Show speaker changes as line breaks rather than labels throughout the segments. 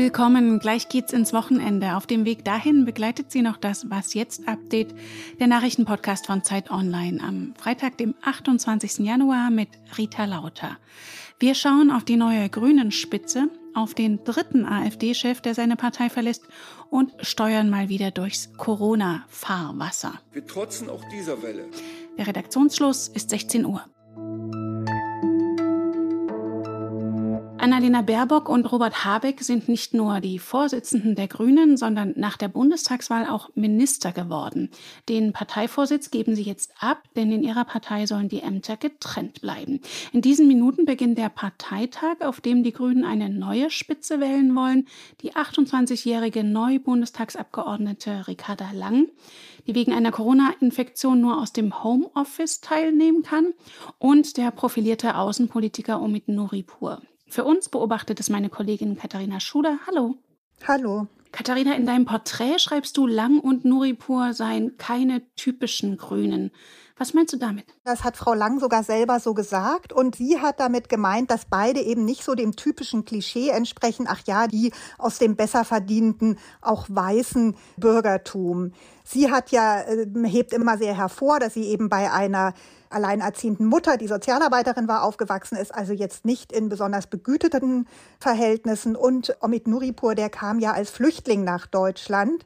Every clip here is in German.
Willkommen, gleich geht's ins Wochenende. Auf dem Weg dahin begleitet sie noch das Was jetzt Update, der Nachrichtenpodcast von Zeit Online am Freitag, dem 28. Januar mit Rita Lauter. Wir schauen auf die neue Grünen Spitze, auf den dritten AfD-Chef, der seine Partei verlässt und steuern mal wieder durchs Corona-Fahrwasser.
Wir trotzen auch dieser Welle.
Der Redaktionsschluss ist 16 Uhr. Annalena Baerbock und Robert Habeck sind nicht nur die Vorsitzenden der Grünen, sondern nach der Bundestagswahl auch Minister geworden. Den Parteivorsitz geben sie jetzt ab, denn in ihrer Partei sollen die Ämter getrennt bleiben. In diesen Minuten beginnt der Parteitag, auf dem die Grünen eine neue Spitze wählen wollen. Die 28-jährige Neu-Bundestagsabgeordnete Ricarda Lang, die wegen einer Corona-Infektion nur aus dem Homeoffice teilnehmen kann, und der profilierte Außenpolitiker Omid Nuripur. Für uns beobachtet es meine Kollegin Katharina Schuler. Hallo.
Hallo.
Katharina, in deinem Porträt schreibst du, Lang und Nuripur seien keine typischen Grünen. Was meinst du damit?
Das hat Frau Lang sogar selber so gesagt. Und sie hat damit gemeint, dass beide eben nicht so dem typischen Klischee entsprechen. Ach ja, die aus dem besser verdienten, auch weißen Bürgertum. Sie hat ja, äh, hebt immer sehr hervor, dass sie eben bei einer alleinerziehenden Mutter, die Sozialarbeiterin war, aufgewachsen ist, also jetzt nicht in besonders begüteten Verhältnissen. Und Omid Nuripur, der kam ja als Flüchtling nach Deutschland.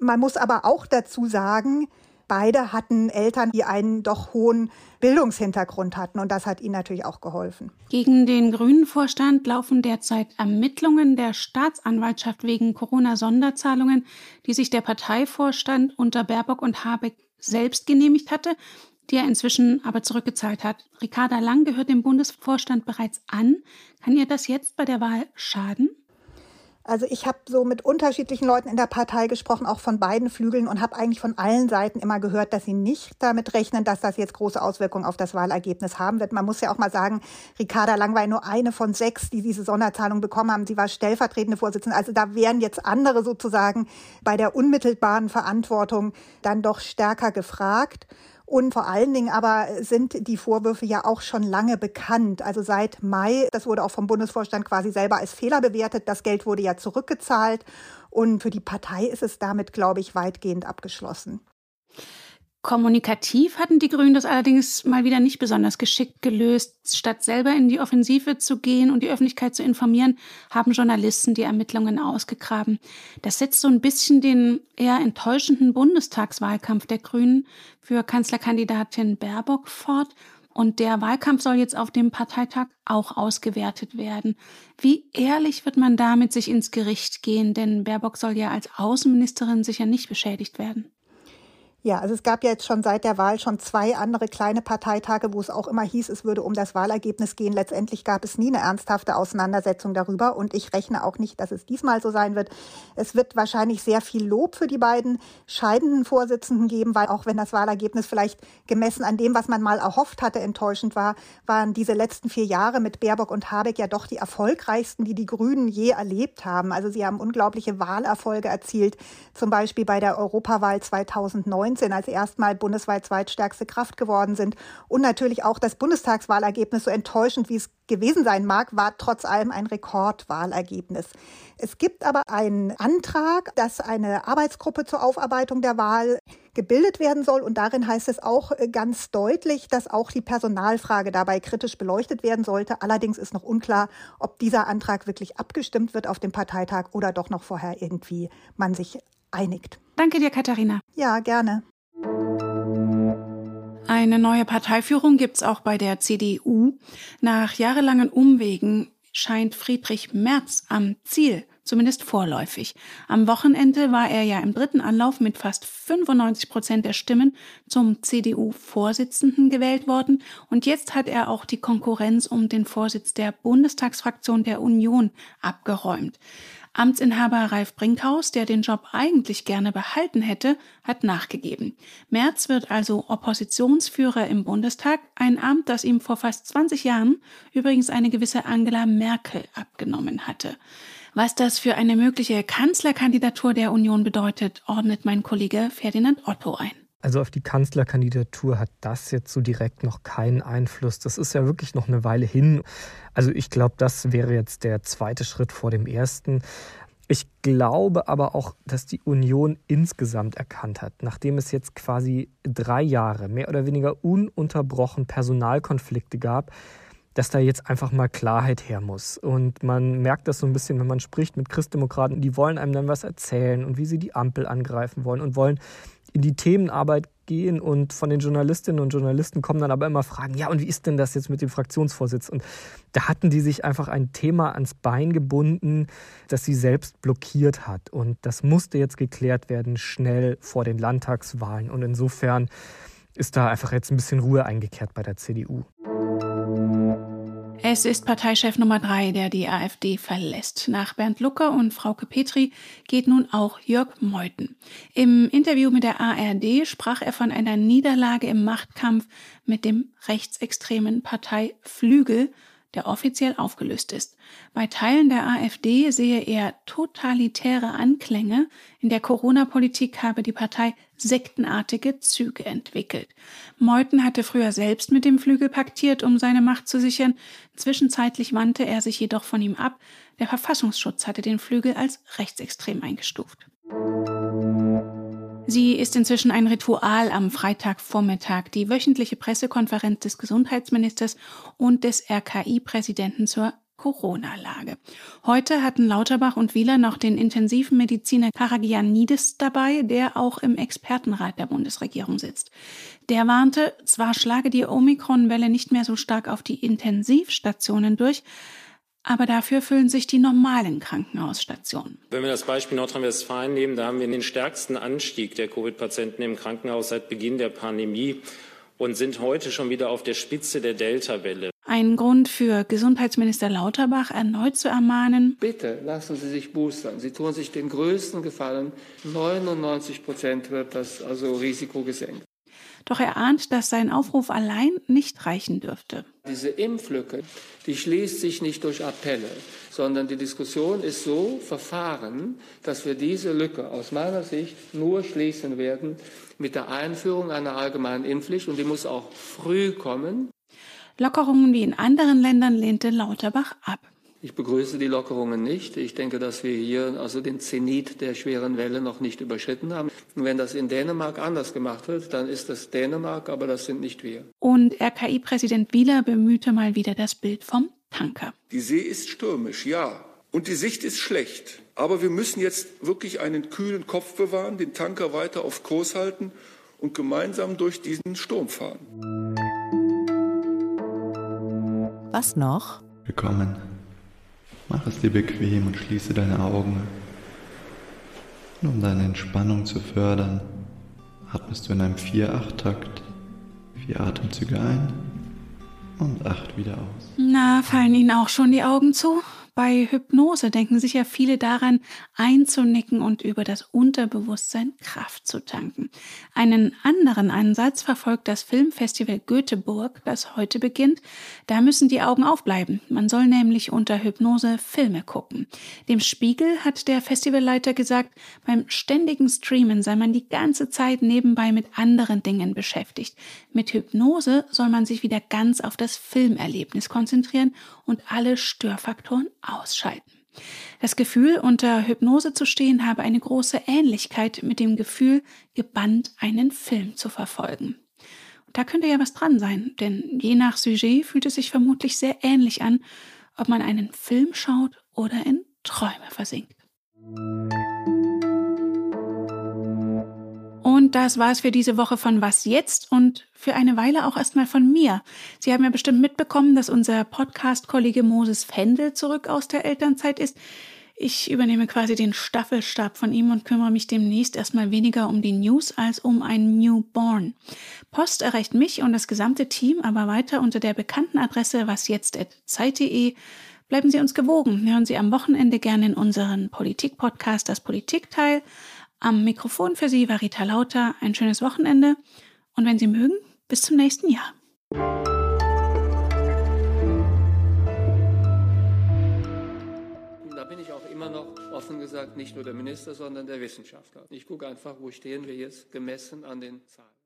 Man muss aber auch dazu sagen, beide hatten Eltern, die einen doch hohen Bildungshintergrund hatten und das hat ihnen natürlich auch geholfen.
Gegen den Grünen Vorstand laufen derzeit Ermittlungen der Staatsanwaltschaft wegen Corona-Sonderzahlungen, die sich der Parteivorstand unter Baerbock und Habeck selbst genehmigt hatte die er inzwischen aber zurückgezahlt hat. Ricarda Lang gehört dem Bundesvorstand bereits an. Kann ihr das jetzt bei der Wahl schaden?
Also ich habe so mit unterschiedlichen Leuten in der Partei gesprochen, auch von beiden Flügeln und habe eigentlich von allen Seiten immer gehört, dass sie nicht damit rechnen, dass das jetzt große Auswirkungen auf das Wahlergebnis haben wird. Man muss ja auch mal sagen, Ricarda Lang war nur eine von sechs, die diese Sonderzahlung bekommen haben. Sie war stellvertretende Vorsitzende. Also da wären jetzt andere sozusagen bei der unmittelbaren Verantwortung dann doch stärker gefragt. Und vor allen Dingen aber sind die Vorwürfe ja auch schon lange bekannt. Also seit Mai, das wurde auch vom Bundesvorstand quasi selber als Fehler bewertet. Das Geld wurde ja zurückgezahlt. Und für die Partei ist es damit, glaube ich, weitgehend abgeschlossen.
Kommunikativ hatten die Grünen das allerdings mal wieder nicht besonders geschickt gelöst. Statt selber in die Offensive zu gehen und die Öffentlichkeit zu informieren, haben Journalisten die Ermittlungen ausgegraben. Das setzt so ein bisschen den eher enttäuschenden Bundestagswahlkampf der Grünen für Kanzlerkandidatin Baerbock fort. Und der Wahlkampf soll jetzt auf dem Parteitag auch ausgewertet werden. Wie ehrlich wird man damit sich ins Gericht gehen? Denn Baerbock soll ja als Außenministerin sicher nicht beschädigt werden.
Ja, also es gab ja jetzt schon seit der Wahl schon zwei andere kleine Parteitage, wo es auch immer hieß, es würde um das Wahlergebnis gehen. Letztendlich gab es nie eine ernsthafte Auseinandersetzung darüber und ich rechne auch nicht, dass es diesmal so sein wird. Es wird wahrscheinlich sehr viel Lob für die beiden scheidenden Vorsitzenden geben, weil auch wenn das Wahlergebnis vielleicht gemessen an dem, was man mal erhofft hatte, enttäuschend war, waren diese letzten vier Jahre mit Baerbock und Habeck ja doch die erfolgreichsten, die die Grünen je erlebt haben. Also sie haben unglaubliche Wahlerfolge erzielt, zum Beispiel bei der Europawahl 2009 2019 als erstmal bundesweit zweitstärkste Kraft geworden sind. Und natürlich auch das Bundestagswahlergebnis, so enttäuschend wie es gewesen sein mag, war trotz allem ein Rekordwahlergebnis. Es gibt aber einen Antrag, dass eine Arbeitsgruppe zur Aufarbeitung der Wahl gebildet werden soll. Und darin heißt es auch ganz deutlich, dass auch die Personalfrage dabei kritisch beleuchtet werden sollte. Allerdings ist noch unklar, ob dieser Antrag wirklich abgestimmt wird auf dem Parteitag oder doch noch vorher irgendwie man sich einigt.
Danke dir, Katharina.
Ja, gerne.
Eine neue Parteiführung gibt es auch bei der CDU. Nach jahrelangen Umwegen scheint Friedrich Merz am Ziel, zumindest vorläufig. Am Wochenende war er ja im dritten Anlauf mit fast 95 Prozent der Stimmen zum CDU-Vorsitzenden gewählt worden. Und jetzt hat er auch die Konkurrenz um den Vorsitz der Bundestagsfraktion der Union abgeräumt. Amtsinhaber Ralf Brinkhaus, der den Job eigentlich gerne behalten hätte, hat nachgegeben. Merz wird also Oppositionsführer im Bundestag, ein Amt, das ihm vor fast 20 Jahren übrigens eine gewisse Angela Merkel abgenommen hatte. Was das für eine mögliche Kanzlerkandidatur der Union bedeutet, ordnet mein Kollege Ferdinand Otto ein.
Also auf die Kanzlerkandidatur hat das jetzt so direkt noch keinen Einfluss. Das ist ja wirklich noch eine Weile hin. Also ich glaube, das wäre jetzt der zweite Schritt vor dem ersten. Ich glaube aber auch, dass die Union insgesamt erkannt hat, nachdem es jetzt quasi drei Jahre mehr oder weniger ununterbrochen Personalkonflikte gab, dass da jetzt einfach mal Klarheit her muss. Und man merkt das so ein bisschen, wenn man spricht mit Christdemokraten, die wollen einem dann was erzählen und wie sie die Ampel angreifen wollen und wollen in die Themenarbeit gehen und von den Journalistinnen und Journalisten kommen dann aber immer Fragen, ja, und wie ist denn das jetzt mit dem Fraktionsvorsitz? Und da hatten die sich einfach ein Thema ans Bein gebunden, das sie selbst blockiert hat. Und das musste jetzt geklärt werden, schnell vor den Landtagswahlen. Und insofern ist da einfach jetzt ein bisschen Ruhe eingekehrt bei der CDU.
Es ist Parteichef Nummer drei, der die AfD verlässt. Nach Bernd Lucker und Frauke Petri geht nun auch Jörg Meuthen. Im Interview mit der ARD sprach er von einer Niederlage im Machtkampf mit dem rechtsextremen Partei Flügel der offiziell aufgelöst ist. Bei Teilen der AfD sehe er totalitäre Anklänge. In der Corona-Politik habe die Partei sektenartige Züge entwickelt. Meuthen hatte früher selbst mit dem Flügel paktiert, um seine Macht zu sichern. Zwischenzeitlich wandte er sich jedoch von ihm ab. Der Verfassungsschutz hatte den Flügel als rechtsextrem eingestuft. Sie ist inzwischen ein Ritual am Freitagvormittag, die wöchentliche Pressekonferenz des Gesundheitsministers und des RKI-Präsidenten zur Corona-Lage. Heute hatten Lauterbach und Wieler noch den intensiven Mediziner Karagianidis dabei, der auch im Expertenrat der Bundesregierung sitzt. Der warnte, zwar schlage die Omikron-Welle nicht mehr so stark auf die Intensivstationen durch, aber dafür füllen sich die normalen Krankenhausstationen.
Wenn wir das Beispiel Nordrhein-Westfalen nehmen, da haben wir den stärksten Anstieg der Covid-Patienten im Krankenhaus seit Beginn der Pandemie und sind heute schon wieder auf der Spitze der Delta-Welle.
Ein Grund für Gesundheitsminister Lauterbach erneut zu ermahnen.
Bitte lassen Sie sich boostern. Sie tun sich den größten Gefallen. 99 Prozent wird das also Risiko gesenkt.
Doch er ahnt, dass sein Aufruf allein nicht reichen dürfte.
Diese Impflücke, die schließt sich nicht durch Appelle, sondern die Diskussion ist so verfahren, dass wir diese Lücke aus meiner Sicht nur schließen werden mit der Einführung einer allgemeinen Impfpflicht und die muss auch früh kommen.
Lockerungen wie in anderen Ländern lehnte Lauterbach ab.
Ich begrüße die Lockerungen nicht. Ich denke, dass wir hier also den Zenit der schweren Welle noch nicht überschritten haben. Und wenn das in Dänemark anders gemacht wird, dann ist das Dänemark, aber das sind nicht wir.
Und RKI-Präsident Wieler bemühte mal wieder das Bild vom Tanker.
Die See ist stürmisch, ja. Und die Sicht ist schlecht. Aber wir müssen jetzt wirklich einen kühlen Kopf bewahren, den Tanker weiter auf Kurs halten und gemeinsam durch diesen Sturm fahren.
Was noch?
Willkommen. Mach es dir bequem und schließe deine Augen. Und um deine Entspannung zu fördern, atmest du in einem 4-8-Takt vier Atemzüge ein und acht wieder aus.
Na, fallen Ihnen auch schon die Augen zu? Bei Hypnose denken sicher viele daran, einzunicken und über das Unterbewusstsein Kraft zu tanken. Einen anderen Ansatz verfolgt das Filmfestival Göteborg, das heute beginnt. Da müssen die Augen aufbleiben. Man soll nämlich unter Hypnose Filme gucken. Dem Spiegel hat der Festivalleiter gesagt, beim ständigen Streamen sei man die ganze Zeit nebenbei mit anderen Dingen beschäftigt. Mit Hypnose soll man sich wieder ganz auf das Filmerlebnis konzentrieren und alle Störfaktoren ausschalten. Das Gefühl, unter Hypnose zu stehen, habe eine große Ähnlichkeit mit dem Gefühl, gebannt einen Film zu verfolgen. Da könnte ja was dran sein, denn je nach Sujet fühlt es sich vermutlich sehr ähnlich an, ob man einen Film schaut oder in Träume versinkt. Das war es für diese Woche von Was jetzt und für eine Weile auch erstmal von mir. Sie haben ja bestimmt mitbekommen, dass unser Podcast-Kollege Moses Fendel zurück aus der Elternzeit ist. Ich übernehme quasi den Staffelstab von ihm und kümmere mich demnächst erstmal weniger um die News als um ein Newborn. Post erreicht mich und das gesamte Team aber weiter unter der bekannten Adresse wasjetzt.zeit.de. Bleiben Sie uns gewogen. Hören Sie am Wochenende gerne in unseren Politik-Podcast das Politikteil. Am Mikrofon für Sie war Rita Lauter. Ein schönes Wochenende und wenn Sie mögen, bis zum nächsten Jahr.
Da bin ich auch immer noch offen gesagt nicht nur der Minister, sondern der Wissenschaftler. Ich gucke einfach, wo stehen wir jetzt gemessen an den Zahlen.